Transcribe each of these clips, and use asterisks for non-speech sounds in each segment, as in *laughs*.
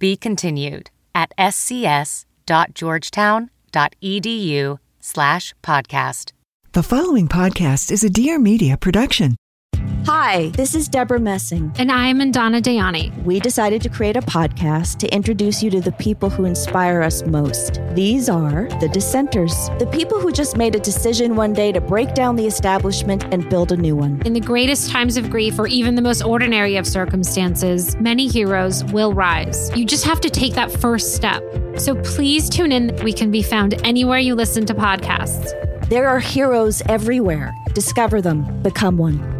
Be continued at scs.georgetown.edu slash podcast. The following podcast is a Dear Media production. Hi, this is Debra Messing. And I'm Mandana Dayani. We decided to create a podcast to introduce you to the people who inspire us most. These are the dissenters, the people who just made a decision one day to break down the establishment and build a new one. In the greatest times of grief or even the most ordinary of circumstances, many heroes will rise. You just have to take that first step. So please tune in. We can be found anywhere you listen to podcasts. There are heroes everywhere. Discover them, become one.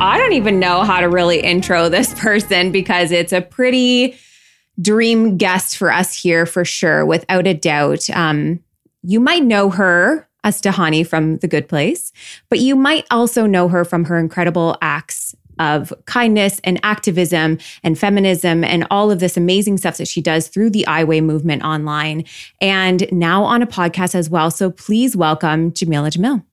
I don't even know how to really intro this *laughs* person because it's a pretty dream guest for us here for sure, without a doubt. Um, you might know her as Tahani from The Good Place, but you might also know her from her incredible acts of kindness and activism and feminism and all of this amazing stuff that she does through the I Weigh movement online and now on a podcast as well. So please welcome Jameela Jamil.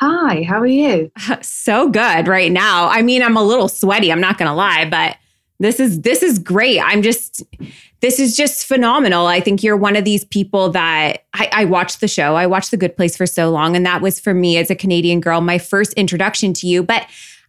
Hi, how are you? *laughs* So good right now. I mean, I'm a little sweaty, I'm not going to lie, but this is this is great. I'm just this is just phenomenal. I think you're one of these people that I, I watched the show. I watched The Good Place for so long, and that was for me as a Canadian girl my first introduction to you. But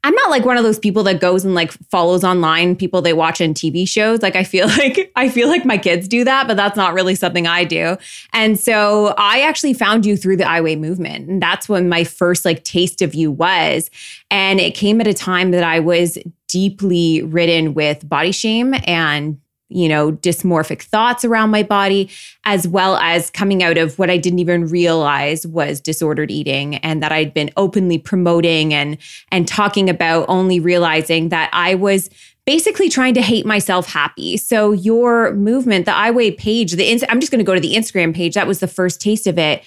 I'm not like one of those people that goes and like follows online people they watch in TV shows. Like I feel *laughs* like I feel like my kids do that, but that's not really something I do. And so I actually found you through the I Weigh movement. And that's when my first like taste of you was. And it came at a time that I was deeply ridden with body shame and you know, dysmorphic thoughts around my body, as well as coming out of what I didn't even realize was disordered eating and that I'd been openly promoting and and talking about only realizing that I was basically trying to hate myself happy. So your movement, the I page, the I'm just going to go to the Instagram page. That was the first taste of it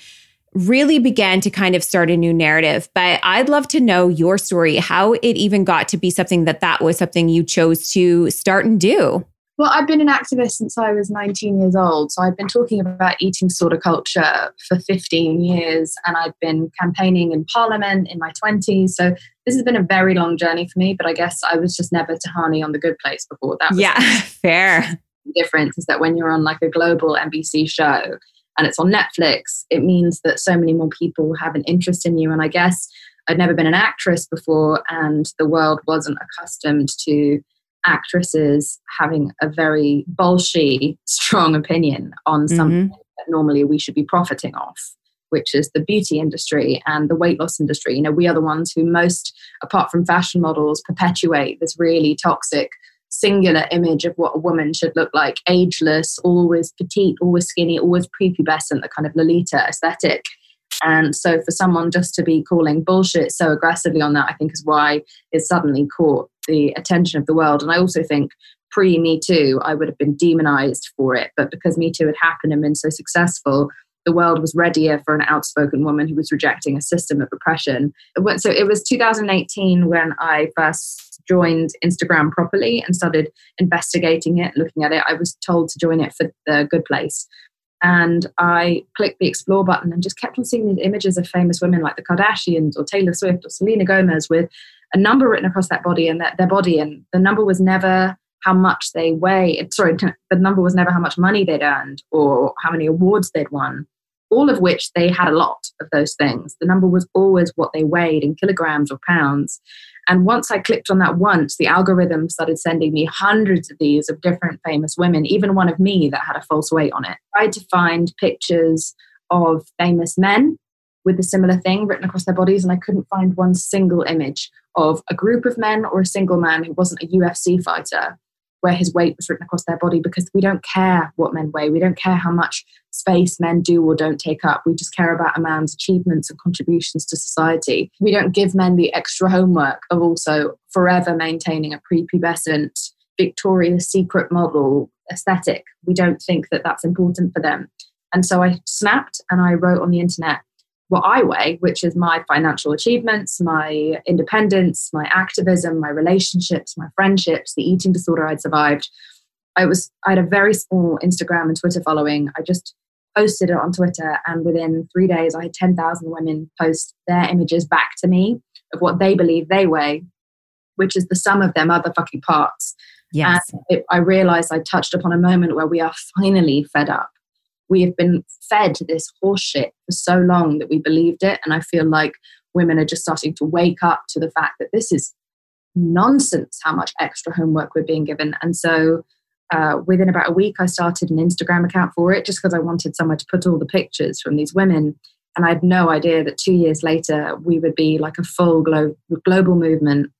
really began to kind of start a new narrative but i'd love to know your story how it even got to be something that that was something you chose to start and do well, I've been an activist since I was 19 years old. So I've been talking about eating disorder culture for 15 years, and I've been campaigning in Parliament in my 20s. So this has been a very long journey for me. But I guess I was just never Tahani on the Good Place before. That yeah, *laughs* fair. The *laughs* difference is that when you're on like a global NBC show and it's on Netflix, it means that so many more people have an interest in you. And I guess I'd never been an actress before, and the world wasn't accustomed to actresses having a very bolshy, strong opinion on mm-hmm. something that normally we should be profiting off, which is the beauty industry and the weight loss industry. You know, we are the ones who most, apart from fashion models, perpetuate this really toxic singular image of what a woman should look like ageless always petite always skinny always prepubescent the kind of lolita aesthetic and so for someone just to be calling bullshit so aggressively on that, I think is why it suddenly caught the attention of the world. And I also think pre Me Too, I would have been demonized for it. But because Me Too had happened and been so successful, the world was readier for an outspoken woman who was rejecting a system of oppression. So it was 2018 when I first joined Instagram properly and started investigating it, looking at it. I was told to join it for the good place. And I clicked the explore button and just kept on seeing these images of famous women like the Kardashians or Taylor Swift or Selena Gomez with a number written across that body and their, their body. And the number was never how much they weigh. Sorry, *laughs* the number was never how much money they'd earned or how many awards they'd won, all of which they had a lot of those things. The number was always what they weighed in kilograms or pounds. And once I clicked on that once, the algorithm started sending me hundreds of these of different famous women, even one of me that had a false weight on it. I tried to find pictures of famous men with a similar thing written across their bodies, and I couldn't find one single image of a group of men or a single man who wasn't a UFC fighter where his weight was written across their body because we don't care what men weigh. We don't care how much space men do or don't take up. We just care about a man's achievements and contributions to society. We don't give men the extra homework of also forever maintaining a prepubescent Victoria's Secret model aesthetic. We don't think that that's important for them. And so I snapped and I wrote on the internet what I weigh, which is my financial achievements, my independence, my activism, my relationships, my friendships, the eating disorder I'd survived. I was I had a very small Instagram and Twitter following. I just posted it on Twitter, and within three days, I had ten thousand women post their images back to me of what they believe they weigh, which is the sum of their motherfucking parts. Yes. And it, I realized I touched upon a moment where we are finally fed up we have been fed this horseshit for so long that we believed it. And I feel like women are just starting to wake up to the fact that this is nonsense how much extra homework we're being given. And so uh, within about a week, I started an Instagram account for it just because I wanted somewhere to put all the pictures from these women. And I had no idea that two years later, we would be like a full glo- global movement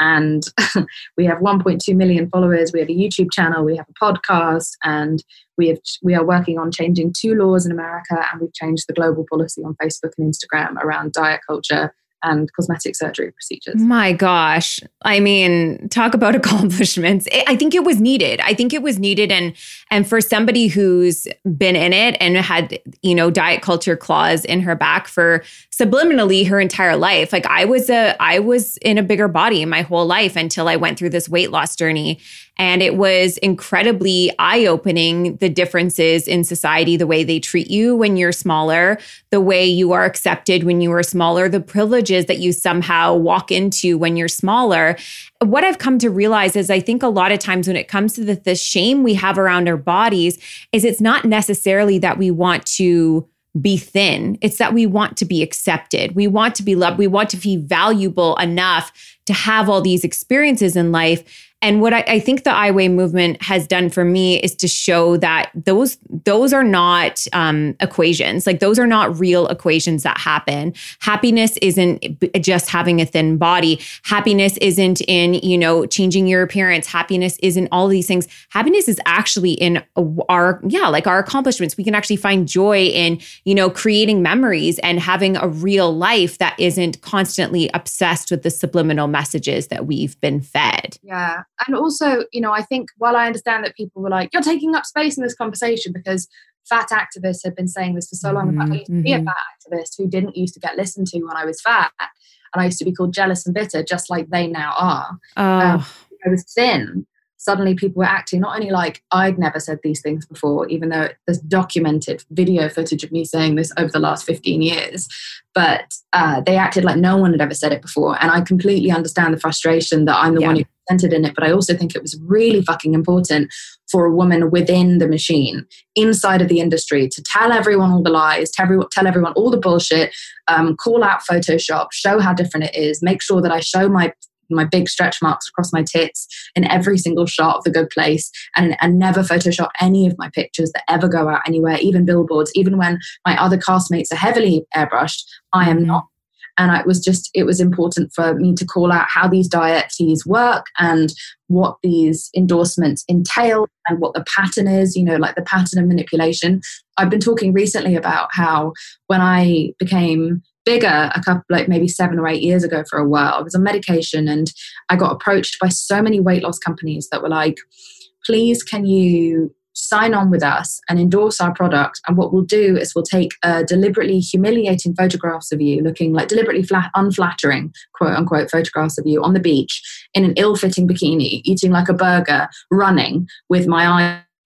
and *laughs* we have 1.2 million followers. We have a youtube channel. We have a podcast. And we have we are working on changing two laws in america. And we've changed the global policy on facebook and instagram around diet culture and cosmetic surgery procedures. My gosh. I mean, talk about *laughs* accomplishments. I think it was needed. I think it was needed and and for somebody who's been in it and had, you know, diet culture claws in her back for subliminally her entire life. Like I was a I was in a bigger body my whole life until I went through this weight loss journey and it was incredibly eye opening the differences in society, the way they treat you when you're smaller, the way you are accepted when you are smaller, the privileges that you somehow walk into when you're smaller. What I've come to realize is I think a lot of times when it comes to the, the shame we have around our bodies, is it's not necessarily that we want to be thin. It's that we want to be accepted. We want to be loved. We want to be valuable enough to have all these experiences in life and what I, I, think the I Weigh movement has done for me is to show that those those are not um, equations. Like those are not real equations that happen. Happiness isn't just having a thin body. Happiness isn't in you know changing your appearance. Happiness isn't all these things. Happiness is actually in our yeah like our accomplishments. We can actually find joy in you know creating memories and having a real life that isn't constantly obsessed with the subliminal messages that we've been fed. Yeah and also, you know, I think while I understand that people were like, you're taking up space in this conversation because fat activists had been saying this for so long. Mm-hmm. I used to be a mm-hmm. fat activist who didn't used to get listened to when I was fat. And I used to be called jealous and bitter, just like they now are. Oh. Um, I was thin. Suddenly, people were acting not only like I'd never said these things before, even though there's documented video footage of me saying this over the last 15 years, but uh, they acted like no one had ever said it before. And I completely understand the frustration that I'm the yeah. one who represented in it, but I also think it was really fucking important for a woman within the machine, inside of the industry, to tell everyone all the lies, tell everyone, tell everyone all the bullshit, um, call out Photoshop, show how different it is, make sure that I show my my big stretch marks across my tits in every single shot of the good place and, and never photoshop any of my pictures that ever go out anywhere even billboards. Even when my other castmates are heavily airbrushed i am not and it was just it was important for me to call out how these diet teas work and what these endorsements entail and what the pattern is you know like the pattern of manipulation. I've been talking recently about how when i became bigger a couple like maybe seven or eight years ago for a while i was on medication and i got approached by so many weight loss companies that were like please can you sign on with us and endorse our product. And what we'll do is we'll take uh, deliberately humiliating photographs of you, looking like deliberately flat, unflattering, quote unquote, photographs of you on the beach in an ill fitting bikini, eating like a burger, running with my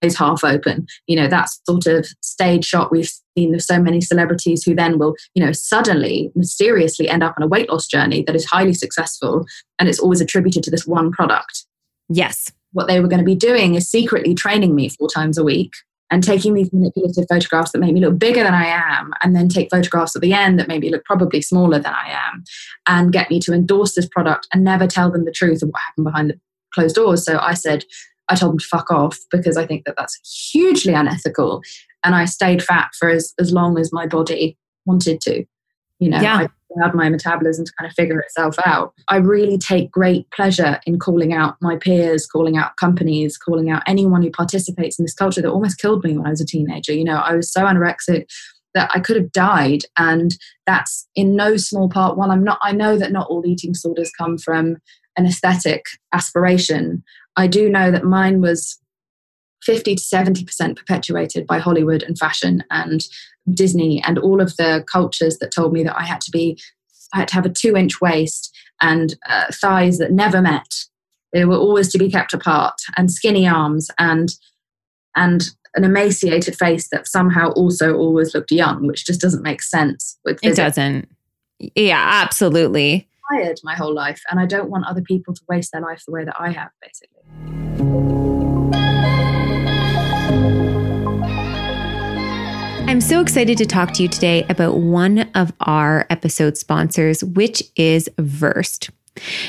eyes half open. You know, that sort of stage shot we've seen of so many celebrities who then will, you know, suddenly, mysteriously end up on a weight loss journey that is highly successful. And it's always attributed to this one product. Yes what they were going to be doing is secretly training me four times a week and taking these manipulative photographs that make me look bigger than I am, and then take photographs at the end that make me look probably smaller than I am, and get me to endorse this product and never tell them the truth of what happened behind the closed doors. So I said, I told them to fuck off because I think that that's hugely unethical. And I stayed fat for as, as long as my body wanted to. You know, yeah. I allowed my metabolism to kind of figure itself out. I really take great pleasure in calling out my peers, calling out companies, calling out anyone who participates in this culture that almost killed me when I was a teenager. You know, I was so anorexic that I could have died. And that's in no small part one. I'm not, I know that not all eating disorders come from an aesthetic aspiration. I do know that mine was 50 to 70% perpetuated by Hollywood and fashion and Disney and all of the cultures that told me that I had to be, I had to have a two inch waist and uh, thighs that never met. They were always to be kept apart and skinny arms and, and an emaciated face that somehow also always looked young, which just doesn't make sense. With it doesn't. Yeah, absolutely. Tired my whole life, and I don't want other people to waste their life the way that I have, basically. I'm so excited to talk to you today about one of our episode sponsors, which is Versed.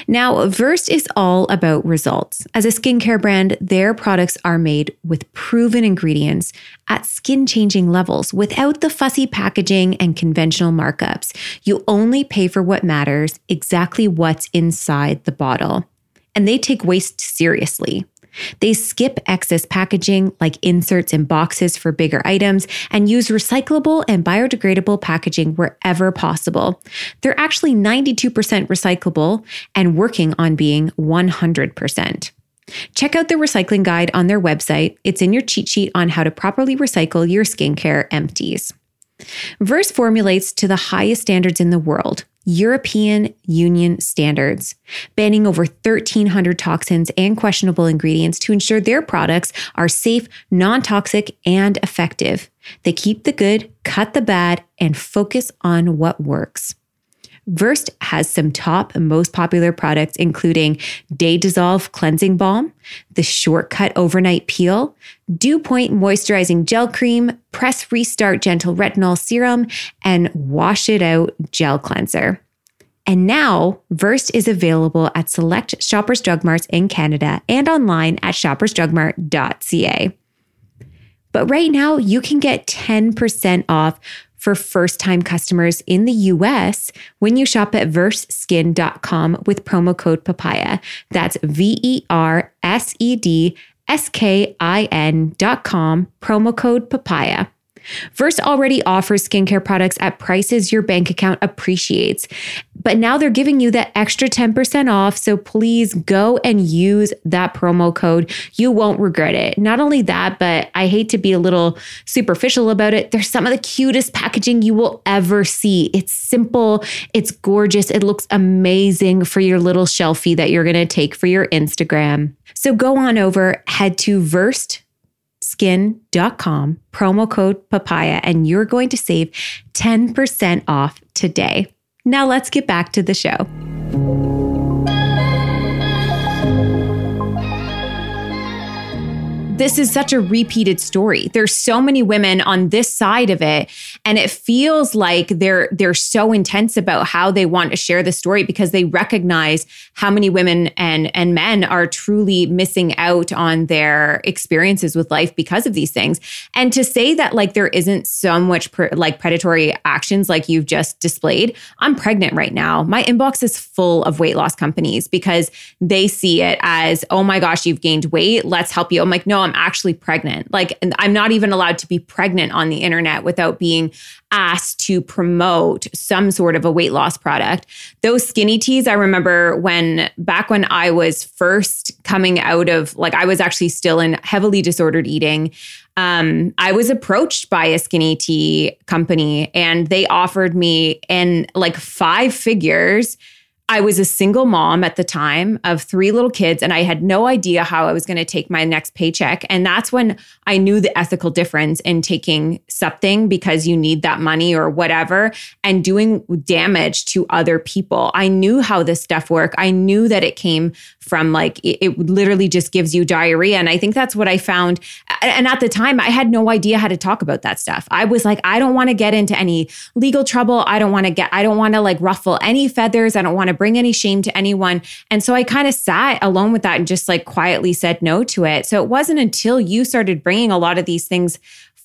Now, Versed is all about results. As a skincare brand, their products are made with proven ingredients at skin changing levels without the fussy packaging and conventional markups. You only pay for what matters, exactly what's inside the bottle. And they take waste seriously. They skip excess packaging like inserts and boxes for bigger items and use recyclable and biodegradable packaging wherever possible. They're actually 92% recyclable and working on being 100%. Check out the recycling guide on their website. It's in your cheat sheet on how to properly recycle your skincare empties. Versed formulates to the highest standards in the world, European Union standards, banning over 1,300 toxins and questionable ingredients to ensure their products are safe, non toxic, and effective. They keep the good, cut the bad, and focus on what works. Versed has some top and most popular products, including Day Dissolve Cleansing Balm, the Shortcut Overnight Peel, Dew Point Moisturizing Gel Cream, Press Restart Gentle Retinol Serum, and Wash It Out Gel Cleanser. And now, Versed is available at select Shoppers Drug Marts in Canada and online at shoppersdrugmart.ca. But right now, you can get 10% off for first time customers in the US when you shop at versedskin.com with promo code papaya. That's V E R S E D S K I N.com, promo code papaya. Versed already offers skincare products at prices your bank account appreciates. But now they're giving you that extra 10% off. So please go and use that promo code. You won't regret it. Not only that, but I hate to be a little superficial about it. There's some of the cutest packaging you will ever see. It's simple, it's gorgeous, it looks amazing for your little shelfie that you're going to take for your Instagram. So go on over, head to Versed skin.com, promo code papaya, and you're going to save 10% off today. Now let's get back to the show. This is such a repeated story. There's so many women on this side of it and it feels like they're they're so intense about how they want to share the story because they recognize how many women and and men are truly missing out on their experiences with life because of these things. And to say that like there isn't so much like predatory actions like you've just displayed. I'm pregnant right now. My inbox is full of weight loss companies because they see it as, "Oh my gosh, you've gained weight. Let's help you." I'm like, "No, I'm I'm actually pregnant. Like, I'm not even allowed to be pregnant on the internet without being asked to promote some sort of a weight loss product. Those skinny teas, I remember when back when I was first coming out of, like, I was actually still in heavily disordered eating. Um, I was approached by a skinny tea company and they offered me in like five figures I was a single mom at the time of three little kids, and I had no idea how I was going to take my next paycheck. And that's when I knew the ethical difference in taking something because you need that money or whatever and doing damage to other people. I knew how this stuff worked. I knew that it came from like, it, it literally just gives you diarrhea. And I think that's what I found. And at the time, I had no idea how to talk about that stuff. I was like, I don't want to get into any legal trouble. I don't want to get, I don't want to like ruffle any feathers. I don't want to bring any shame to anyone. And so I kind of sat alone with that and just like quietly said no to it. So it wasn't until you started bringing a lot of these things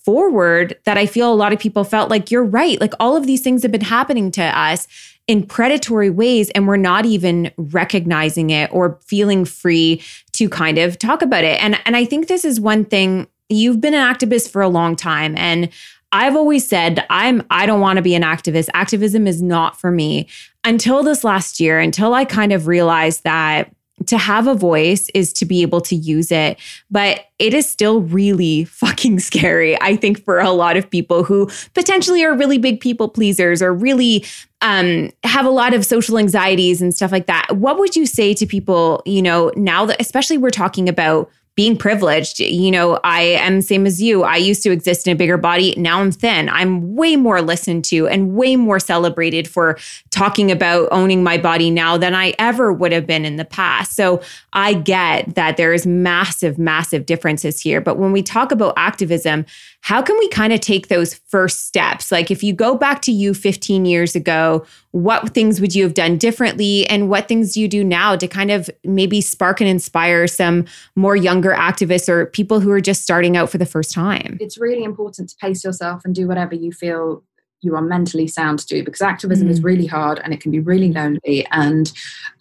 forward that I feel a lot of people felt like you're right. Like all of these things have been happening to us in predatory ways and we're not even recognizing it or feeling free to kind of talk about it. And and I think this is one thing you've been an activist for a long time and I've always said I'm I don't want to be an activist. Activism is not for me. Until this last year, until I kind of realized that to have a voice is to be able to use it, but it is still really *laughs* fucking scary. I think for a lot of people who potentially are really big people pleasers or really um, have a lot of social anxieties and stuff like that. What would you say to people, you know, now that especially we're talking about being privileged. You know, I am the same as you. I used to exist in a bigger body. Now I'm thin. I'm way more listened to and way more celebrated for talking about owning my body now than I ever would have been in the past. So I get that there is massive, massive differences here. But when we talk about activism, how can we kind of take those first steps? Like if you go back to you 15 years ago, what things would you have done differently and what things do you do now to kind of maybe spark and inspire some more younger activists or people who are just starting out for the first time it's really important to pace yourself and do whatever you feel you are mentally sound to do because activism mm. is really hard and it can be really lonely. And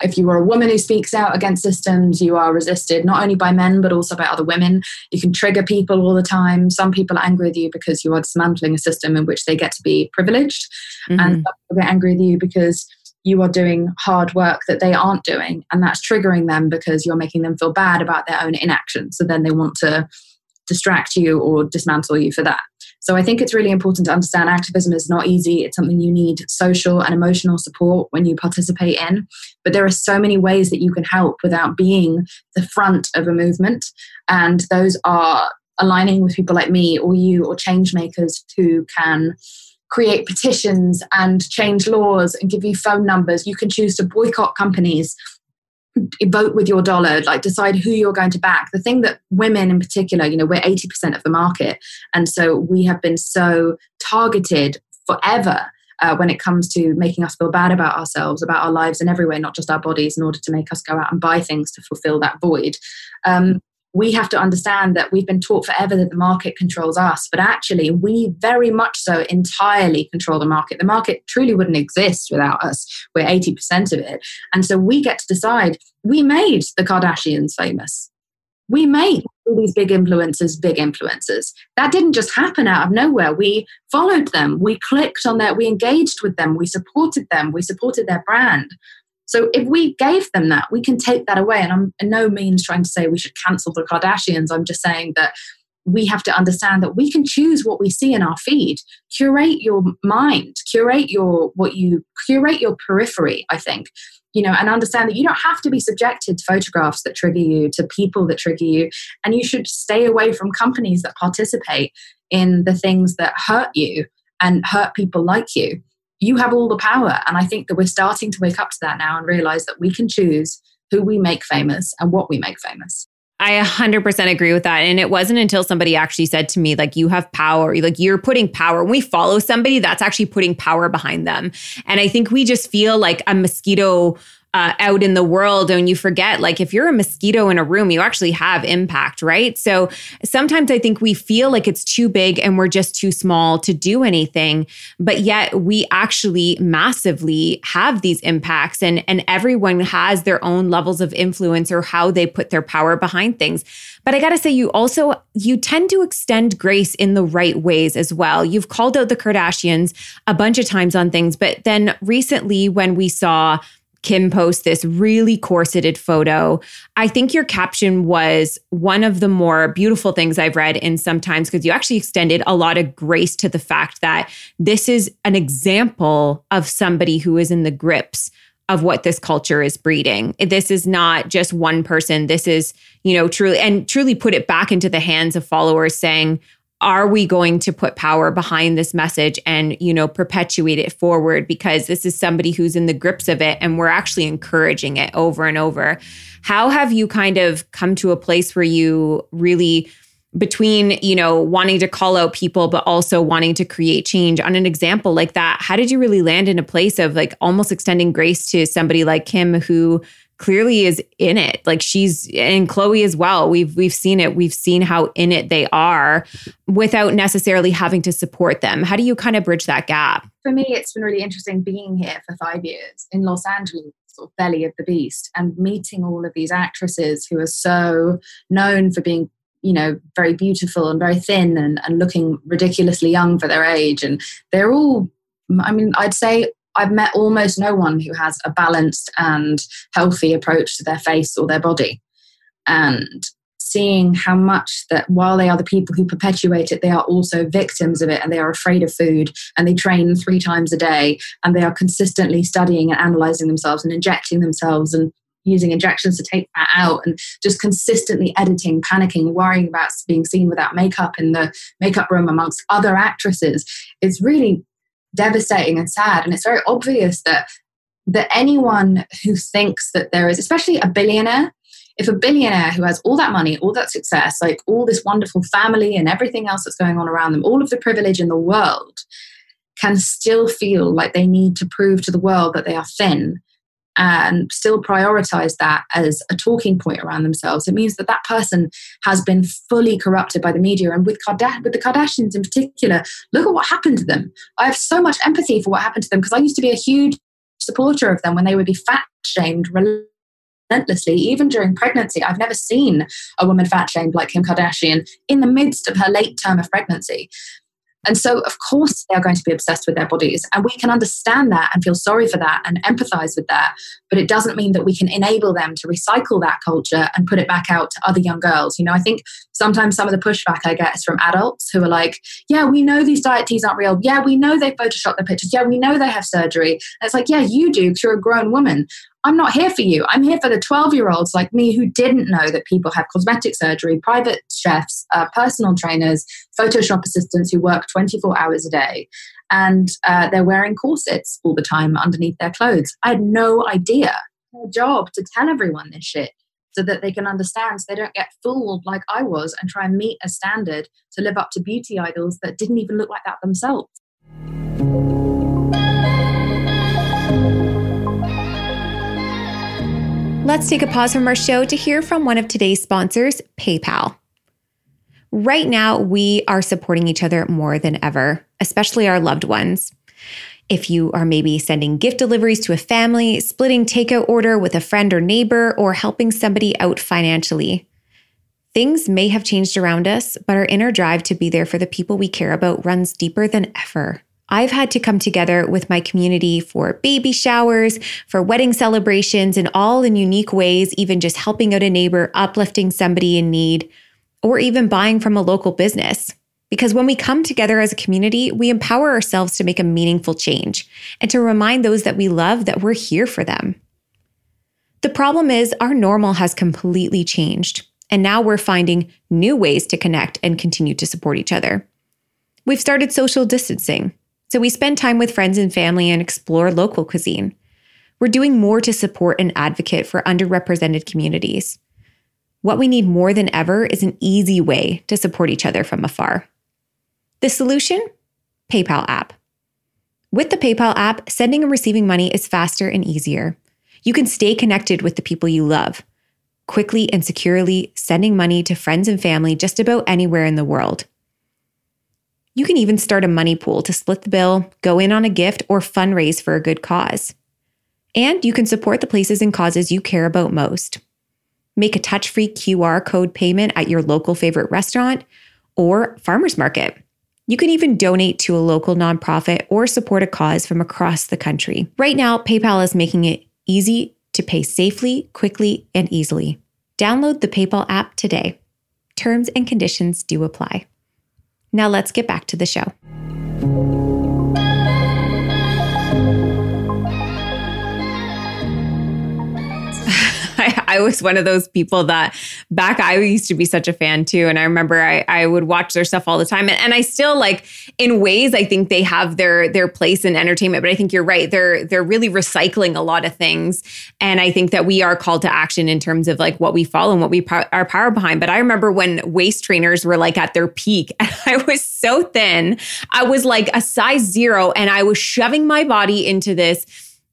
if you are a woman who speaks out against systems, you are resisted not only by men but also by other women. You can trigger people all the time. Some people are angry with you because you are dismantling a system in which they get to be privileged, mm-hmm. and some people get angry with you because you are doing hard work that they aren't doing, and that's triggering them because you're making them feel bad about their own inaction. So then they want to distract you or dismantle you for that. So I think it's really important to understand activism is not easy. It's something you need social and emotional support when you participate in. But there are so many ways that you can help without being the front of a movement. And those are aligning with people like me or you or change makers who can create petitions and change laws and give you phone numbers. You can choose to boycott companies vote with your dollar like decide who you're going to back. The thing that women in particular you know we're 80% of the market. And so we have been so targeted forever uh, when it comes to making us feel bad about ourselves about our lives in every way not just our bodies in order to make us go out and buy things to fulfill that void. Um, we have to understand that we've been taught forever that the market controls us, but actually, we very much so entirely control the market. The market truly wouldn't exist without us. We're 80% of it. And so we get to decide. We made the Kardashians famous. We made all these big influencers big influencers. That didn't just happen out of nowhere. We followed them. We clicked on that. We engaged with them. We supported them. We supported their brand. So if we gave them that, we can take that away. And I'm in no means trying to say we should cancel the Kardashians. I'm just saying that we have to understand that we can choose what we see in our feed curate your mind curate your what you curate your periphery i think you know and understand that you don't have to be subjected to photographs that trigger you to people that trigger you and you should stay away from companies that participate in the things that hurt you and hurt people like you you have all the power. And I think that we're starting to wake up to that now and realize that we can choose who we make famous and what we make famous. I 100% agree with that. And it wasn't until somebody actually said to me, like, you have power, like, you're putting power. When we follow somebody, that's actually putting power behind them. And I think we just feel like a mosquito uh, out in the world and you forget like if you're a mosquito in a room you actually have impact right? So sometimes i think we feel like it's too big and we're just too small to do anything but yet we actually massively have these impacts and and everyone has their own levels of influence or how they put their power behind things. But i got to say you also you tend to extend grace in the right ways as well. You've called out the kardashians a bunch of times on things but then recently when we saw Kim post this really corseted photo. I think your caption was one of the more beautiful things I've read in some times because you actually extended a lot of grace to the fact that this is an example of somebody who is in the grips of what this culture is breeding. This is not just one person. This is, you know, truly and truly put it back into the hands of followers saying, are we going to put power behind this message and you know perpetuate it forward? Because this is somebody who's in the grips of it and we're actually encouraging it over and over. How have you kind of come to a place where you really between you know wanting to call out people but also wanting to create change? On an example like that how did you really land in a place of like almost extending grace to somebody like kim who clearly is in it. Like she's and Khloé as well. We've we've seen it. We've seen how in it they are without necessarily having to support them. How do you kind of bridge that gap? For me, it's been really interesting being here for five years in Los Angeles, sort of belly of the beast, and meeting all of these actresses who are so known for being you know very beautiful and very thin and, and looking ridiculously young for their age and they're all i mean i'd say I've met almost no one who has a balanced and healthy approach to their face or their body. And seeing how much that while they are the people who perpetuate it, they are also victims of it and they are afraid of food and they train three times a day and they are consistently studying and analyzing themselves and injecting themselves and using injections to take that out and just consistently editing, panicking, worrying about being seen without makeup in the makeup room amongst other actresses. It's really devastating and sad. And it's very obvious that that anyone who thinks that there is, especially a billionaire, if a billionaire who has all that money, all that success, like all this wonderful family and everything else that's going on around them, all of the privilege in the world, can still feel like they need to prove to the world that they are thin and still prioritize that as a talking point around themselves, it means that that person has been fully corrupted by the media. And with, Kardashian, with the Kardashians in particular, look at what happened to them. I have so much empathy for what happened to them because I used to be a huge supporter of them when they would be fat shamed relentlessly, even during pregnancy. I've never seen a woman fat shamed like Kim Kardashian in the midst of her late term of pregnancy. And so, of course, they are going to be obsessed with their bodies. And we can understand that and feel sorry for that and empathize with that. But it doesn't mean that we can enable them to recycle that culture and put it back out to other young girls. You know, I think sometimes some of the pushback I get is from adults who are like, yeah, we know these diet teas aren't real. Yeah, we know they Photoshop their pictures. Yeah, we know they have surgery. And it's like, yeah, you do because you're a grown woman. I'm not here for you. I'm here for the 12 year olds like me who didn't know that people have cosmetic surgery, private chefs, uh, personal trainers, Photoshop assistants who work 24 hours a day. And uh, they're wearing corsets all the time underneath their clothes. I had no idea. Their job to tell everyone this shit so that they can understand so they don't get fooled like I was and try and meet a standard to live up to beauty idols that didn't even look like that themselves. Let's take a pause from our show to hear from one of today's sponsors, PayPal. Right now, we are supporting each other more than ever, especially our loved ones. If you are maybe sending gift deliveries to a family, splitting takeout order with a friend or neighbor, or helping somebody out financially. Things may have changed around us, but our inner drive to be there for the people we care about runs deeper than ever. I've had to come together with my community for baby showers, for wedding celebrations, and all in unique ways, even just helping out a neighbor, uplifting somebody in need, or even buying from a local business. Because when we come together as a community, we empower ourselves to make a meaningful change and to remind those that we love that we're here for them. The problem is, our normal has completely changed, and now we're finding new ways to connect and continue to support each other. We've started social distancing, so we spend time with friends and family and explore local cuisine. We're doing more to support and advocate for underrepresented communities. What we need more than ever is an easy way to support each other from afar. The solution? PayPal app. With the PayPal app, sending and receiving money is faster and easier. You can stay connected with the people you love, quickly and securely sending money to friends and family just about anywhere in the world. You can even start a money pool to split the bill, go in on a gift, or fundraise for a good cause. And you can support the places and causes you care about most. Make a touch free QR code payment at your local favorite restaurant or farmer's market. You can even donate to a local nonprofit or support a cause from across the country. Right now, PayPal is making it easy to pay safely, quickly, and easily. Download the PayPal app today. Terms and conditions do apply. Now let's get back to the show. *laughs* I was one of those people that back I used to be such a fan too. And I remember I, I would watch their stuff all the time. And, and I still like in ways I think they have their their place in entertainment. But I think you're right. They're they're really recycling a lot of things. And I think that we are called to action in terms of like what we follow and what we po- are power behind. But I remember when waist trainers were like at their peak *laughs* and I was so thin. I was like a size zero and I was shoving my body into this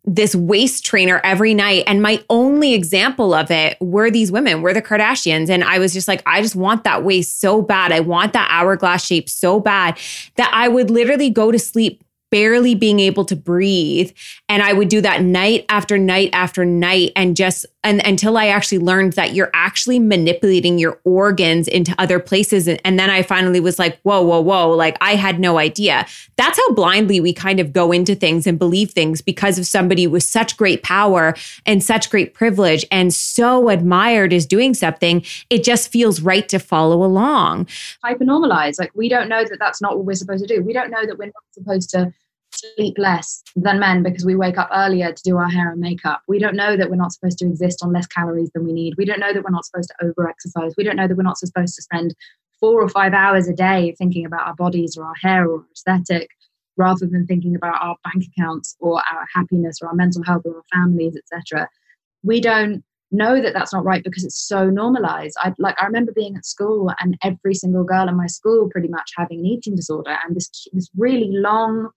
this waist trainer every night. And my only example of it were these women, were the Kardashians. And I was just like, I just want that waist so bad. I want that hourglass shape so bad that I would literally go to sleep barely being able to breathe. And I would do that night after night after night and just and until I actually learned that you're actually manipulating your organs into other places. And, and then I finally was like, whoa, whoa, whoa. Like I had no idea. That's how blindly we kind of go into things and believe things because of somebody with such great power and such great privilege and so admired is doing something. It just feels right to follow along. Hypernormalize. Like we don't know that that's not what we're supposed to do. We don't know that we're not supposed to sleep less than men because we wake up earlier to do our hair and makeup. We don't know that we're not supposed to exist on less calories than we need. We don't know that we're not supposed to over exercise. We don't know that we're not supposed to spend four or five hours a day thinking about our bodies or our hair or aesthetic rather than thinking about our bank accounts or our happiness or our mental health or our families, etc. We don't know that that's not right because it's so normalized. I like I remember being at school and every single girl in my school pretty much having an eating disorder and this this really long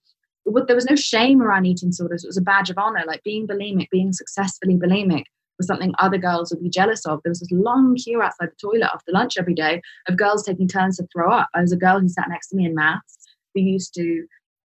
there was no shame around eating disorders. It was a badge of honor. Like being bulimic, being successfully bulimic was something other girls would be jealous of. There was this long queue outside the toilet after lunch every day of girls taking turns to throw up. I was a girl who sat next to me in maths who used to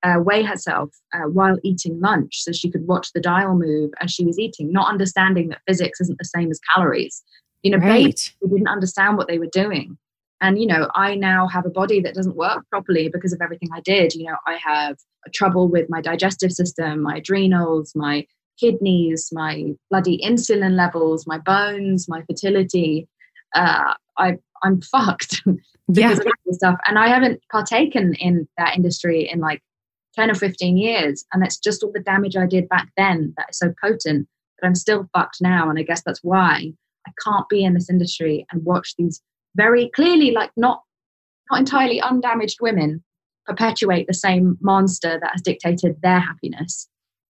uh, weigh herself uh, while eating lunch so she could watch the dial move as she was eating, not understanding that physics isn't the same as calories. You know, right. who didn't understand what they were doing. And, you know, I now have a body that doesn't work properly because of everything I did. You know, I have trouble with my digestive system, my adrenals, my kidneys, my bloody insulin levels, my bones, my fertility. Uh, I, I'm fucked *laughs* because yeah. of this stuff. And I haven't partaken in that industry in like 10 or 15 years. And it's just all the damage I did back then that is so potent that I'm still fucked now. And I guess that's why I can't be in this industry and watch these very clearly like not not entirely undamaged women perpetuate the same monster that has dictated their happiness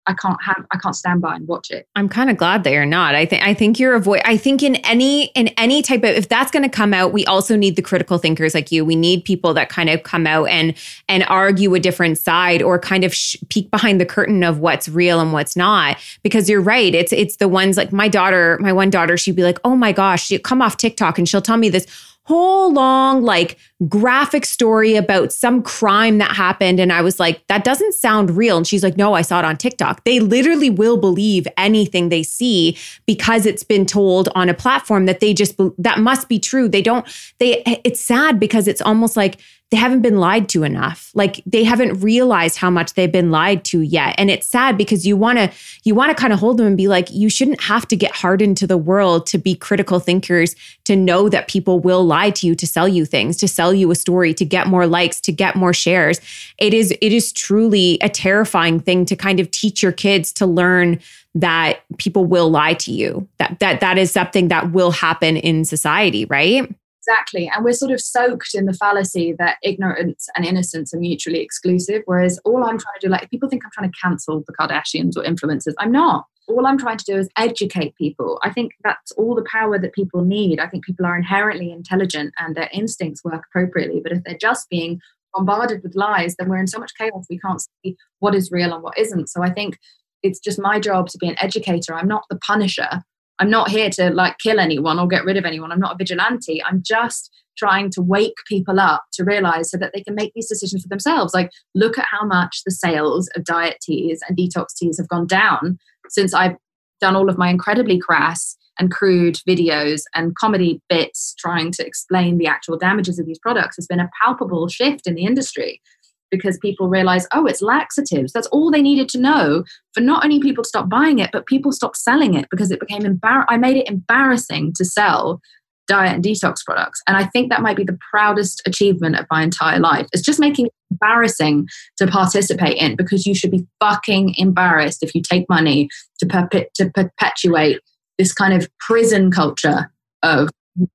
I can't have I can't stand by and watch it. I'm kind of glad they are not. I think I think you're avoid I think in any in any type of if that's going to come out, we also need the critical thinkers like you. We need people that kind of come out and and argue a different side or kind of sh- peek behind the curtain of what's real and what's not because you're right. It's it's the ones like my daughter, my one daughter, she'd be like, "Oh my gosh, she come off TikTok and she'll tell me this whole long like graphic story about some crime that happened and I was like that doesn't sound real and she's like no I saw it on TikTok. They literally will believe anything they see because it's been told on a platform that they just that must be true. They don't they it's sad because it's almost like they haven't been lied to enough. Like they haven't realized how much they've been lied to yet. And it's sad because you want to you want to kind of hold them and be like you shouldn't have to get hardened to the world to be critical thinkers to know that people will lie to you to sell you things, to sell you a story, to get more likes, to get more shares. It is it is truly a terrifying thing to kind of teach your kids to learn that people will lie to you. That that that is something that will happen in society, right? Exactly. And we're sort of soaked in the fallacy that ignorance and innocence are mutually exclusive. Whereas all I'm trying to do, like, people think I'm trying to cancel the Kardashians or influencers. I'm not. All I'm trying to do is educate people. I think that's all the power that people need. I think people are inherently intelligent and their instincts work appropriately. But if they're just being bombarded with lies, then we're in so much chaos we can't see what is real and what isn't. So I think it's just my job to be an educator. I'm not the punisher. I'm not here to like kill anyone or get rid of anyone. I'm not a vigilante. I'm just trying to wake people up to realize so that they can make these decisions for themselves. Like, look at how much the sales of diet teas and detox teas have gone down since I've done all of my incredibly crass and crude videos and comedy bits trying to explain the actual damages of these products has been a palpable shift in the industry because people realize, oh, it's laxatives. That's all they needed to know for not only people to stop buying it, but people stopped selling it because it became embar- I made it embarrassing to sell diet and detox products. And I think that might be the proudest achievement of my entire life. It's just making it embarrassing to participate in because you should be fucking embarrassed if you take money to, perpe- to perpetuate this kind of prison culture of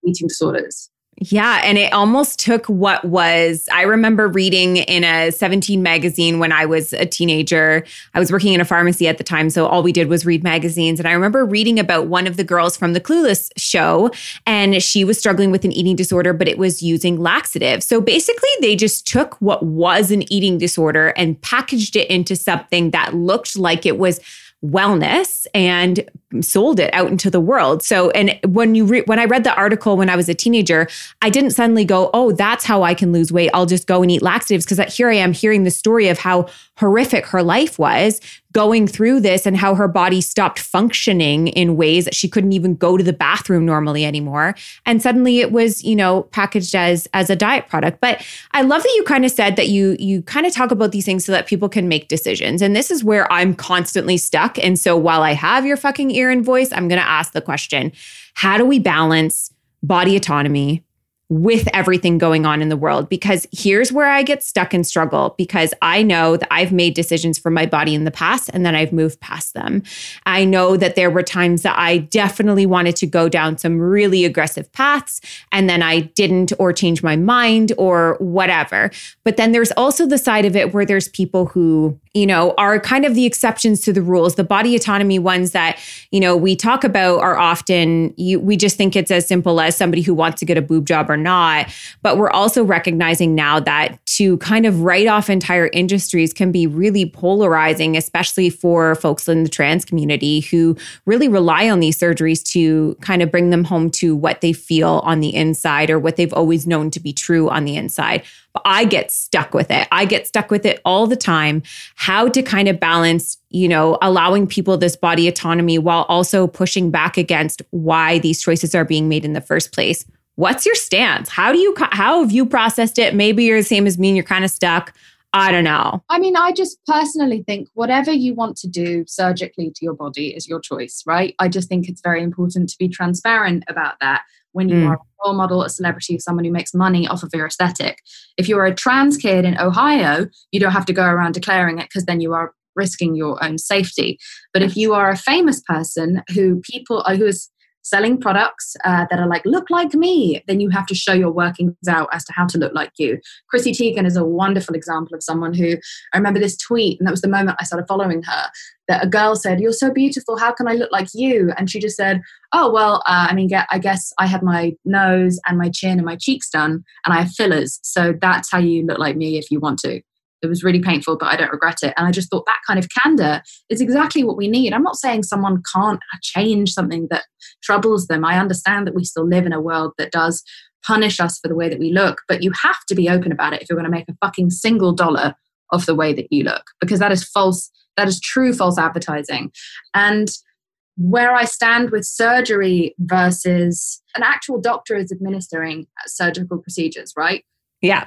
eating disorders. Yeah. And it almost took what was, I remember reading in a 17 magazine when I was a teenager. I was working in a pharmacy at the time. So all we did was read magazines. And I remember reading about one of the girls from the Clueless show, and she was struggling with an eating disorder, but it was using laxative. So basically, they just took what was an eating disorder and packaged it into something that looked like it was wellness and sold it out into the world. So and when you re- when I read the article when I was a teenager, I didn't suddenly go, "Oh, that's how I can lose weight. I'll just go and eat laxatives" because here I am hearing the story of how horrific her life was going through this and how her body stopped functioning in ways that she couldn't even go to the bathroom normally anymore. And suddenly it was you know packaged as as a diet product. But i love that you kind of said that you you kind of talk about these things so that people can make decisions. And this is where i'm constantly stuck. And so while i have your fucking ear and voice i'm going to ask the question how do we balance body autonomy with everything going on in the world because here's where I get stuck and struggle because I know that I've made decisions for my body in the past and then I've moved past them. I know that there were times that I definitely wanted to go down some really aggressive paths and then I didn't or change my mind or whatever. But then there's also the side of it where there's people who you know, are kind of the exceptions to the rules. The body autonomy ones that, you know, we talk about are often, you, we just think it's as simple as somebody who wants to get a boob job or not. But we're also recognizing now that to kind of write off entire industries can be really polarizing, especially for folks in the trans community who really rely on these surgeries to kind of bring them home to what they feel on the inside or what they've always known to be true on the inside. But I get stuck with it. I get stuck with it all the time. How to kind of balance, you know, allowing people this body autonomy while also pushing back against why these choices are being made in the first place. What's your stance? How do you how have you processed it? Maybe you're the same as me and you're kind of stuck. I don't know. I mean, I just personally think whatever you want to do surgically to your body is your choice, right? I just think it's very important to be transparent about that when you mm. are a role model, a celebrity, someone who makes money off of your aesthetic. If you're a trans kid in Ohio, you don't have to go around declaring it because then you are risking your own safety. But if you are a famous person who people who is selling products uh, that are like look like me then you have to show your workings out as to how to look like you. Chrissy teigen is a wonderful example of someone who i remember this tweet and that was the moment i started following her that a girl said you're so beautiful how can i look like you? And she just said oh well uh, i mean i guess i had my nose and my chin and my cheeks done and i have fillers so that's how you look like me if you want to it was really painful, but I don't regret it. And I just thought that kind of candor is exactly what we need. I'm not saying someone can't change something that troubles them. I understand that we still live in a world that does punish us for the way that we look, but you have to be open about it if you're going to make a fucking single dollar of the way that you look, because that is false, that is true false advertising. And where I stand with surgery versus an actual doctor is administering surgical procedures, right? Yeah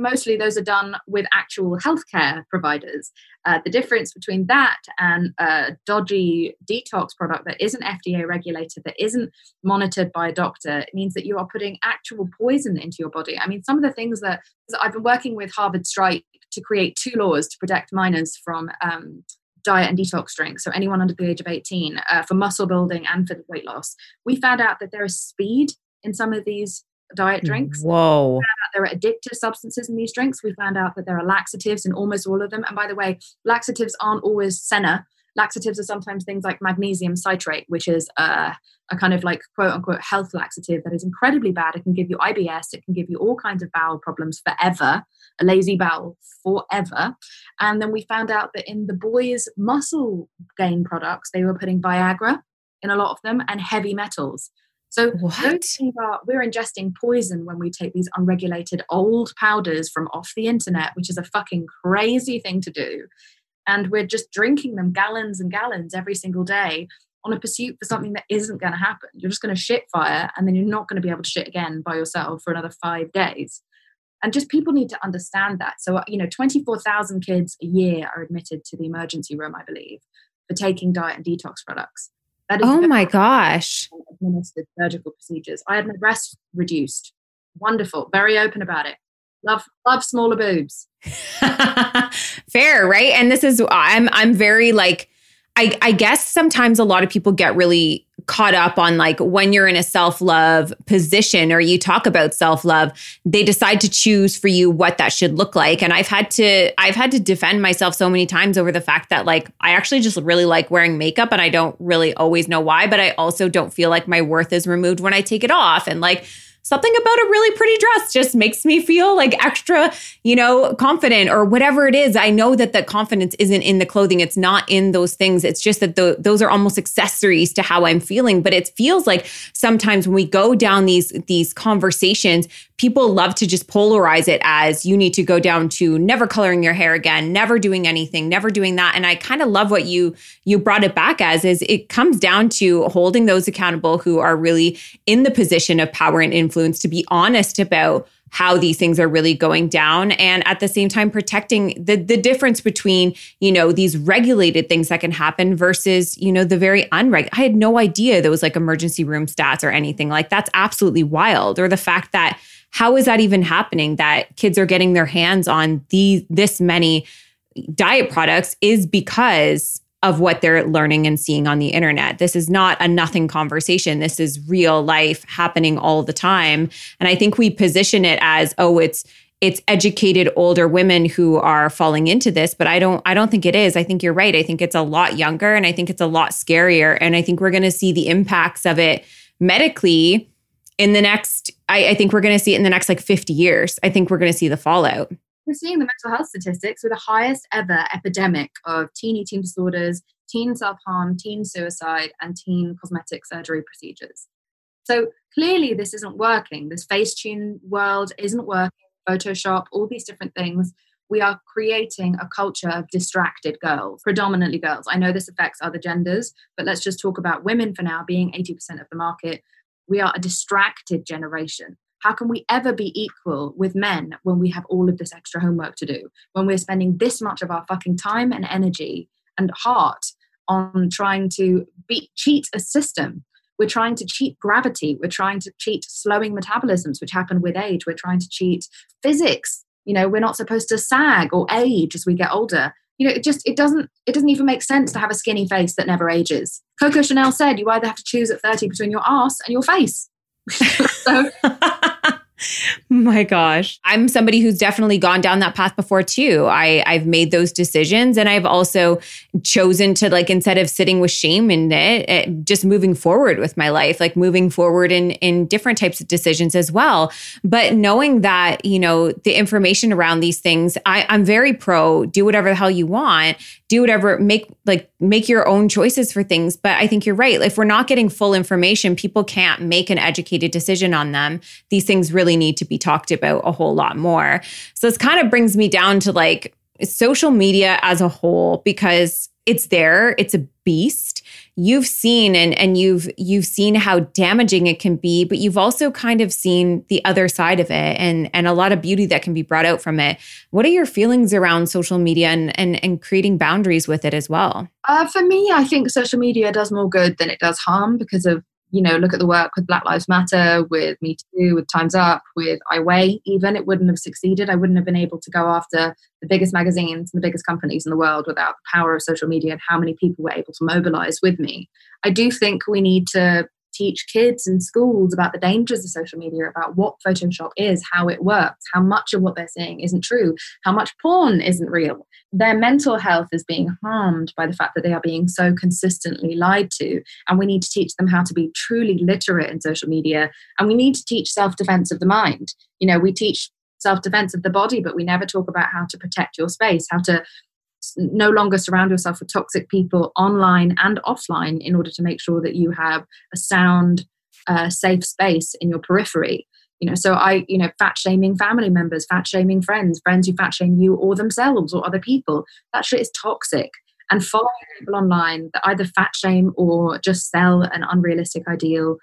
mostly those are done with actual healthcare providers. Uh, the difference between that and a dodgy detox product that isn't FDA regulated, that isn't monitored by a doctor, means that you are putting actual poison into your body. I mean, some of the things that I've been working with Harvard STRIPED to create two laws to protect minors from. Um, diet and detox drinks, so anyone under the age of 18, uh, for muscle building and for weight loss. We found out that there is speed in some of these diet drinks. Whoa. there are addictive substances in these drinks. We found out that there are laxatives in almost all of them. And by the way, laxatives aren't always senna. Laxatives are sometimes things like magnesium citrate, which is a, a kind of like quote unquote health laxative that is incredibly bad. It can give you IBS, it can give you all kinds of bowel problems forever, a lazy bowel forever. And then we found out that in the boys' muscle gain products, they were putting Viagra in a lot of them and heavy metals. So? Are, we're ingesting poison when we take these unregulated old powders from off the internet, which is a fucking crazy thing to do. And we're just drinking them gallons and gallons every single day on a pursuit for something that isn't going to happen. You're just going to shit fire and then you're not going to be able to shit again by yourself for another five days. And just people need to understand that. So, you know, 24,000 kids a year are admitted to the emergency room, I believe, for taking diet and detox products. That is oh my gosh. Administered surgical procedures. I had my breast reduced. Wonderful. Very open about it. Love love smaller boobs. *laughs* Fair, right? And this is I'm I'm very like I, I guess sometimes a lot of people get really caught up on like when you're in a self love position or you talk about self love, they decide to choose for you what that should look like. And I've had to I've had to defend myself so many times over the fact that like I actually just really like wearing makeup and I don't really always know why, but I also don't feel like my worth is removed when I take it off. And like something about a really pretty dress just makes me feel like extra, you know, confident or whatever it is. I know that the confidence isn't in the clothing. It's not in those things. It's just that the, those are almost accessories to how I'm feeling. But it feels like sometimes when we go down these, these conversations, people love to just polarize it as you need to go down to never coloring your hair again, never doing anything, never doing that. And I kind of love what you you brought it back as is it comes down to holding those accountable who are really in the position of power and influence to be honest about how these things are really going down and at the same time protecting the the difference between you know these regulated things that can happen versus you know the very unregulated i had no idea there was like emergency room stats or anything like that's absolutely wild or the fact that how is that even happening that kids are getting their hands on these this many diet products is because of what they're learning and seeing on the internet. This is not a nothing conversation. This is real life happening all the time. And I think we position it as, oh, it's it's educated older women who are falling into this but i don't i don't think it is i think you're right i think it's a lot younger and i think it's a lot scarier and i think we're going to see the impacts of it medically in the next, I, I think we're going to see it in the next like 50 years. I think we're going to see the fallout. We're seeing the mental health statistics with the highest ever epidemic of teen eating disorders, teen self harm, teen suicide, and teen cosmetic surgery procedures. So clearly, this isn't working. This Facetune world isn't working. Photoshop, all these different things. We are creating a culture of distracted girls, predominantly girls. I know this affects other genders, but let's just talk about women for now, being 80% of the market. We are a distracted generation. How can we ever be equal with men when we have all of this extra homework to do? When we're spending this much of our fucking time and energy and heart on trying to cheat a system? We're trying to cheat gravity. We're trying to cheat slowing metabolisms, which happen with age. We're trying to cheat physics. You know, we're not supposed to sag or age as we get older you know it just it doesn't it doesn't even make sense to have a skinny face that never ages. Coco chanel said you either have to choose at 30 between your ass and your face. *laughs* So *laughs* my gosh. I'm somebody who's definitely gone down that path before too. I I've made those decisions and I've also chosen to like instead of sitting with shame in it, it, just moving forward with my life, like moving forward in in different types of decisions as well. But knowing that, you know, the information around these things, I, I'm very pro do whatever the hell you want, do whatever, make like make your own choices for things. But I think you're right. If we're not getting full information, people can't make an educated decision on them. These things really need to be talked about a whole lot more. So this kind of brings me down to like social media as a whole because it's there, it's a beast. You've seen and and you've you've seen how damaging it can be, but you've also kind of seen the other side of it and and a lot of beauty that can be brought out from it. What are your feelings around social media and and, and creating boundaries with it as well? Uh, for me, I think social media does more good than it does harm because of you know, look at the work with Black Lives Matter, with Me Too, with Time's Up, with I Weigh, even, it wouldn't have succeeded. I wouldn't have been able to go after the biggest magazines and the biggest companies in the world without the power of social media and how many people were able to mobilize with me. I do think we need to teach kids in schools about the dangers of social media, about what Photoshop is, how it works, how much of what they're saying isn't true, how much porn isn't real. Their mental health is being harmed by the fact that they are being so consistently lied to. And we need to teach them how to be truly literate in social media. And we need to teach self defense of the mind. You know, we teach self defense of the body, but we never talk about how to protect your space, how to no longer surround yourself with toxic people online and offline in order to make sure that you have a sound, uh, safe space in your periphery. You know, so I, you know, fat shaming family members, fat shaming friends, friends who fat shame you or themselves or other people. That shit is toxic. And following people online that either fat shame or just sell an unrealistic ideal,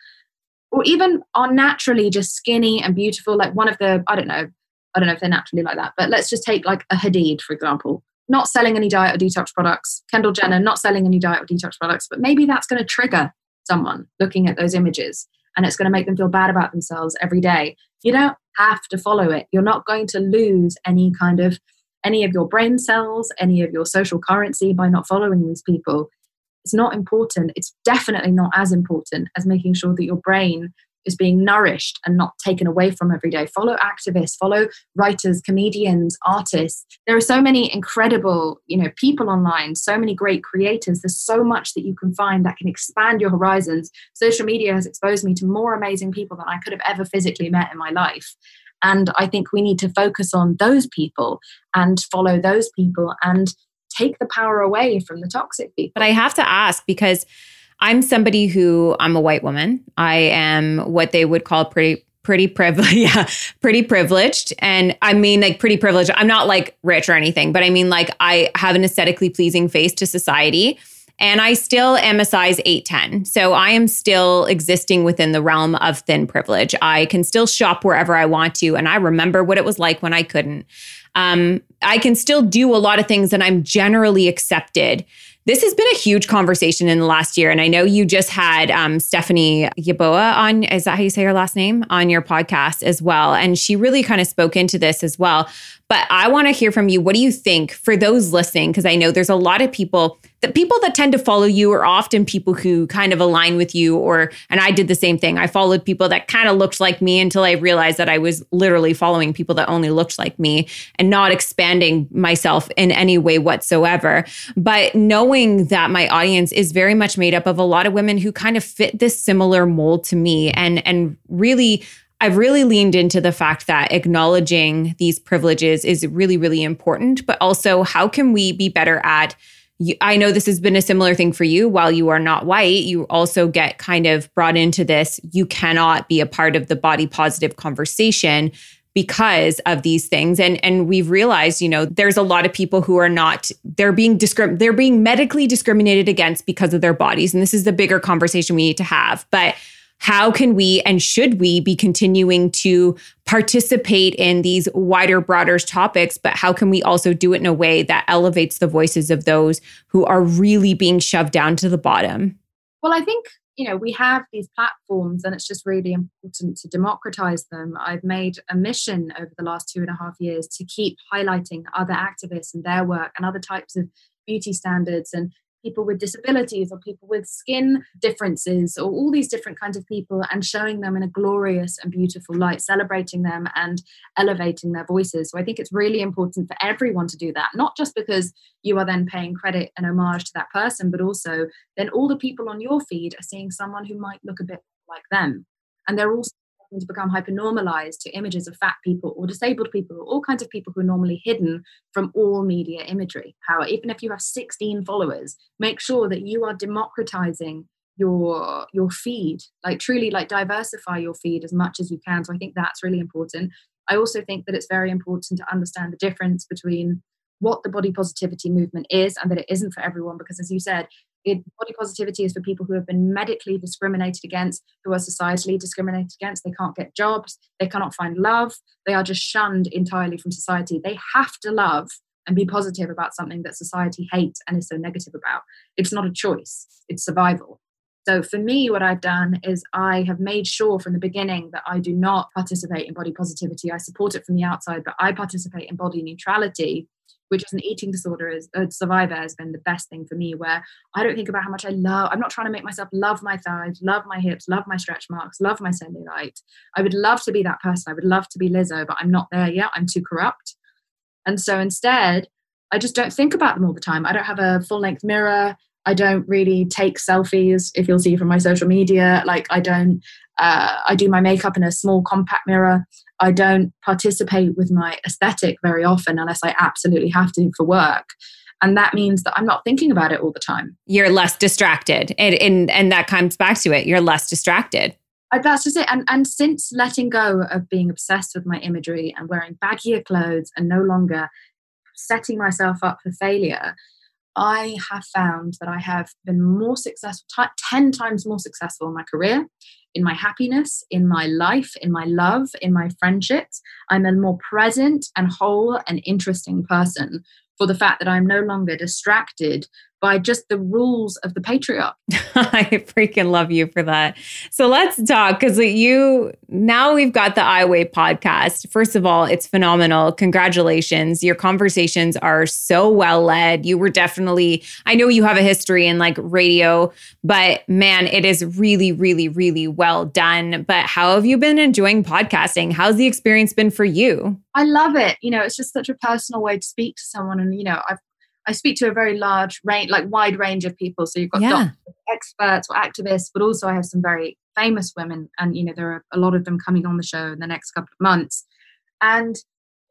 or even are naturally just skinny and beautiful. Like one of the, I don't know, I don't know if they're naturally like that, but let's just take like a Hadid, for example not selling any diet or detox products. Kendall Jenner not selling any diet or detox products, but maybe that's going to trigger someone looking at those images and it's going to make them feel bad about themselves every day. You don't have to follow it. You're not going to lose any kind of any of your brain cells, any of your social currency by not following these people. It's not important. It's definitely not as important as making sure that your brain is being nourished and not taken away from every day. Follow activists, follow writers, comedians, artists. There are so many incredible, you know, people online, so many great creators. There's so much that you can find that can expand your horizons. Social media has exposed me to more amazing people than I could have ever physically met in my life. And I think we need to focus on those people and follow those people and take the power away from the toxic people. But I have to ask because I'm somebody who I'm a white woman. I am what they would call pretty pretty privileged. *laughs* yeah, pretty privileged. And I mean like pretty privileged. I'm not like rich or anything, but I mean like I have an aesthetically pleasing face to society. And I still am a size 810. So I am still existing within the realm of thin privilege. I can still shop wherever I want to. And I remember what it was like when I couldn't. Um, I can still do a lot of things and I'm generally accepted. This has been a huge conversation in the last year. And I know you just had um, Stephanie Yeboah on, is that how you say her last name? On your podcast as well. And she really kind of spoke into this as well. But I want to hear from you. What do you think for those listening? Because I know there's a lot of people the people that tend to follow you are often people who kind of align with you or and I did the same thing. I followed people that kind of looked like me until I realized that I was literally following people that only looked like me and not expanding myself in any way whatsoever. But knowing that my audience is very much made up of a lot of women who kind of fit this similar mold to me and and really I've really leaned into the fact that acknowledging these privileges is really, really important, but also how can we be better at I know this has been a similar thing for you. While you are not white, you also get kind of brought into this. You cannot be a part of the body positive conversation because of these things and and we've realized you know there's a lot of people who are not they're being discrim they're being medically discriminated against because of their bodies and this is the bigger conversation we need to have but how can we and should we be continuing to participate in these wider, broader topics? But how can we also do it in a way that elevates the voices of those who are really being shoved down to the bottom? Well, I think you know we have these platforms and it's just really important to democratize them i've made a mission over the last two and a half years to keep highlighting other activists and their work and other types of beauty standards and people with disabilities or people with skin differences or all these different kinds of people and showing them in a glorious and beautiful light, celebrating them and elevating their voices. So I think it's really important for everyone to do that, not just because you are then paying credit and homage to that person, but also then all the people on your feed are seeing someone who might look a bit like them. And they're also to become hyper normalized to images of fat people or disabled people or all kinds of people who are normally hidden from all media imagery. However, even if you have 16 followers, make sure that you are democratizing your your feed like truly like diversify your feed as much as you can so i think that's really important i also think that it's very important to understand the difference between what the body positivity movement is and that it isn't for everyone because as you said it, body positivity is for people who have been medically discriminated against, who are societally discriminated against. They can't get jobs, they cannot find love, they are just shunned entirely from society. They have to love and be positive about something that society hates and is so negative about. It's not a choice, it's survival. So for me, what I've done is I have made sure from the beginning that I do not participate in body positivity. I support it from the outside, but I participate in body neutrality which is an eating disorder as a uh, survivor has been the best thing for me where i don't think about how much i love i'm not trying to make myself love my thighs love my hips love my stretch marks love my cellulite. I would love to be that person i would love to be lizzo but i'm not there yet i'm too corrupt. And so instead i just don't think about them all the time. I don't have a full length mirror I don't really take selfies, if you'll see from my social media. Like, I don't, uh, I do my makeup in a small compact mirror. I don't participate with my aesthetic very often unless I absolutely have to for work. And that means that I'm not thinking about it all the time. You're less distracted. And, and, and that comes back to it. You're less distracted. I, that's just it. And, and since letting go of being obsessed with my imagery and wearing baggier clothes and no longer setting myself up for failure, I have found that I have been more successful, t- 10 times more successful in my career, in my happiness, in my life, in my love, in my friendships. I'm a more present and whole and interesting person for the fact that I'm no longer distracted by just the rules of the patriarch. *laughs* I freaking love you for that. So let's talk because you now we've got the I Weigh podcast. First of all, it's phenomenal. Congratulations. Your conversations are so well led. You were definitely, I know you have a history in like radio, but man, it is really, really, really well done. But how have you been enjoying podcasting? How's the experience been for you? I love it. You know, it's just such a personal way to speak to someone. And, you know, I've I speak to a very large range, like wide range of people. So you've got yeah. doctors, experts or activists, but also I have some very famous women, and you know there are a lot of them coming on the show in the next couple of months, and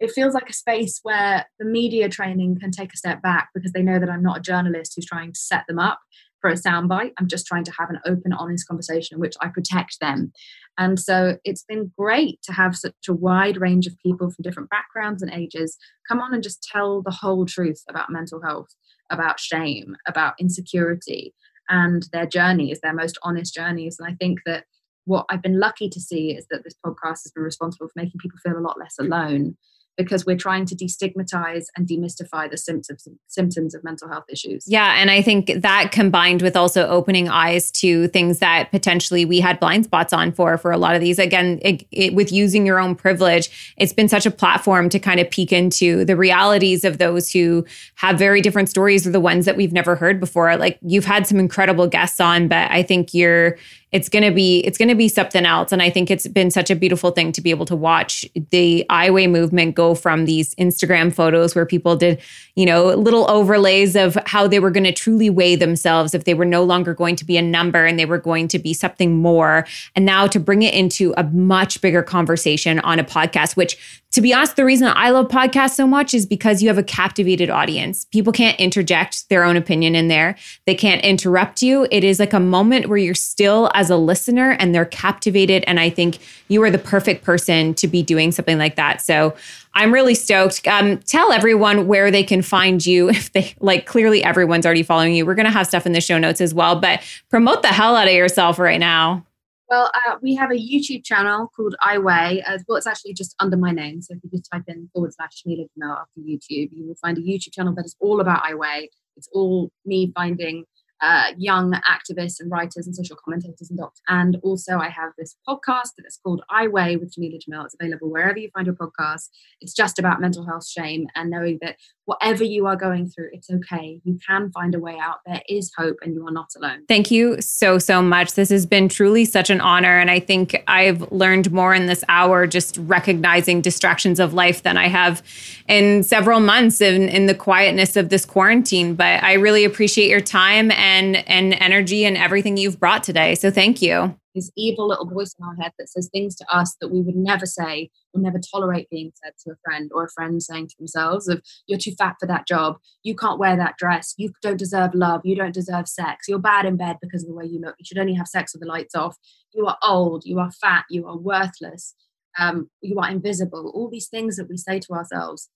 it feels like a space where the media training can take a step back because they know that I'm not a journalist who's trying to set them up for a soundbite. I'm just trying to have an open, honest conversation in which I protect them. And so it's been great to have such a wide range of people from different backgrounds and ages come on and just tell the whole truth about mental health, about shame, about insecurity, and their journeys, their most honest journeys. And I think that what I've been lucky to see is that this podcast has been responsible for making people feel a lot less alone because we're trying to destigmatize and demystify the symptoms symptoms of mental health issues. Yeah, and I think that combined with also opening eyes to things that potentially we had blind spots on for for a lot of these. Again, it, it, with using your own privilege, it's been such a platform to kind of peek into the realities of those who have very different stories or the ones that we've never heard before. Like you've had some incredible guests on, but I think you're it's going to be it's going to be something else. And i think it's been such a beautiful thing to be able to watch the I Weigh movement go from these instagram photos where people did you know little overlays of how they were going to truly weigh themselves if they were no longer going to be a number and they were going to be something more. And now to bring it into a much bigger conversation on a podcast which to be honest, the reason I love podcasts so much is because you have a captivated audience. People can't interject their own opinion in there, they can't interrupt you. It is like a moment where you're still as a listener and they're captivated. And I think you are the perfect person to be doing something like that. So I'm really stoked. Um, tell everyone where they can find you *laughs* if they like. Clearly, everyone's already following you. We're going to have stuff in the show notes as well, but promote the hell out of yourself right now. Well, uh, we have a YouTube channel called I Weigh. Uh, well, it's actually just under my name. So if you just type in forward slash Jameela Jamil after YouTube, you will find a YouTube channel that is all about I Weigh. It's all me finding uh, young activists and writers and social commentators and docs. And also, I have this podcast that's called I Weigh with Jameela Jamil. It's available wherever you find your podcast. It's just about mental health shame and knowing that whatever you are going through, it's okay. You can find a way out. There is hope and you are not alone. Thank you so, so much. This has been truly such an honor. And I think I've learned more in this hour just recognizing distractions of life than I have in several months in, in the quietness of this quarantine. But I really appreciate your time and, and energy and everything you've brought today. So thank you this evil little voice in our head that says things to us that we would never say or never tolerate being said to a friend or a friend saying to themselves of you're too fat for that job. You can't wear that dress. You don't deserve love. You don't deserve sex. You're bad in bed because of the way you look. You should only have sex with the lights off. You are old. You are fat. You are worthless. Um, you are invisible. All these things that we say to ourselves.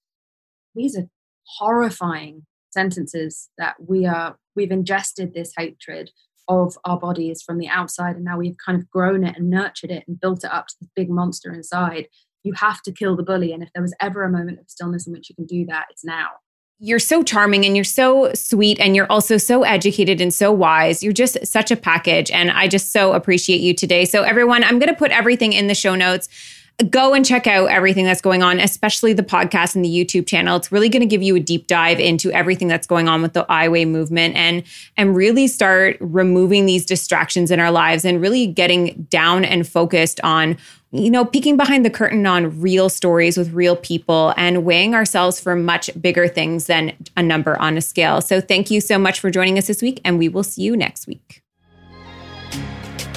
These are horrifying sentences that we are we've ingested this hatred of our bodies from the outside and now we've kind of grown it and nurtured it and built it up to this big monster inside you have to kill the bully and if there was ever a moment of stillness in which you can do that it's now you're so charming and you're so sweet and you're also so educated and so wise. You're just such a package. And I just so appreciate you today. So, everyone, I'm going to put everything in the show notes go and check out everything that's going on, especially the podcast and the YouTube channel. It's really going to give you a deep dive into everything that's going on with the I Weigh movement and and really start removing these distractions in our lives and really getting down and focused on you know, peeking behind the curtain on real stories with real people and weighing ourselves for much bigger things than a number on a scale. So, thank you so much for joining us this week, and we will see you next week.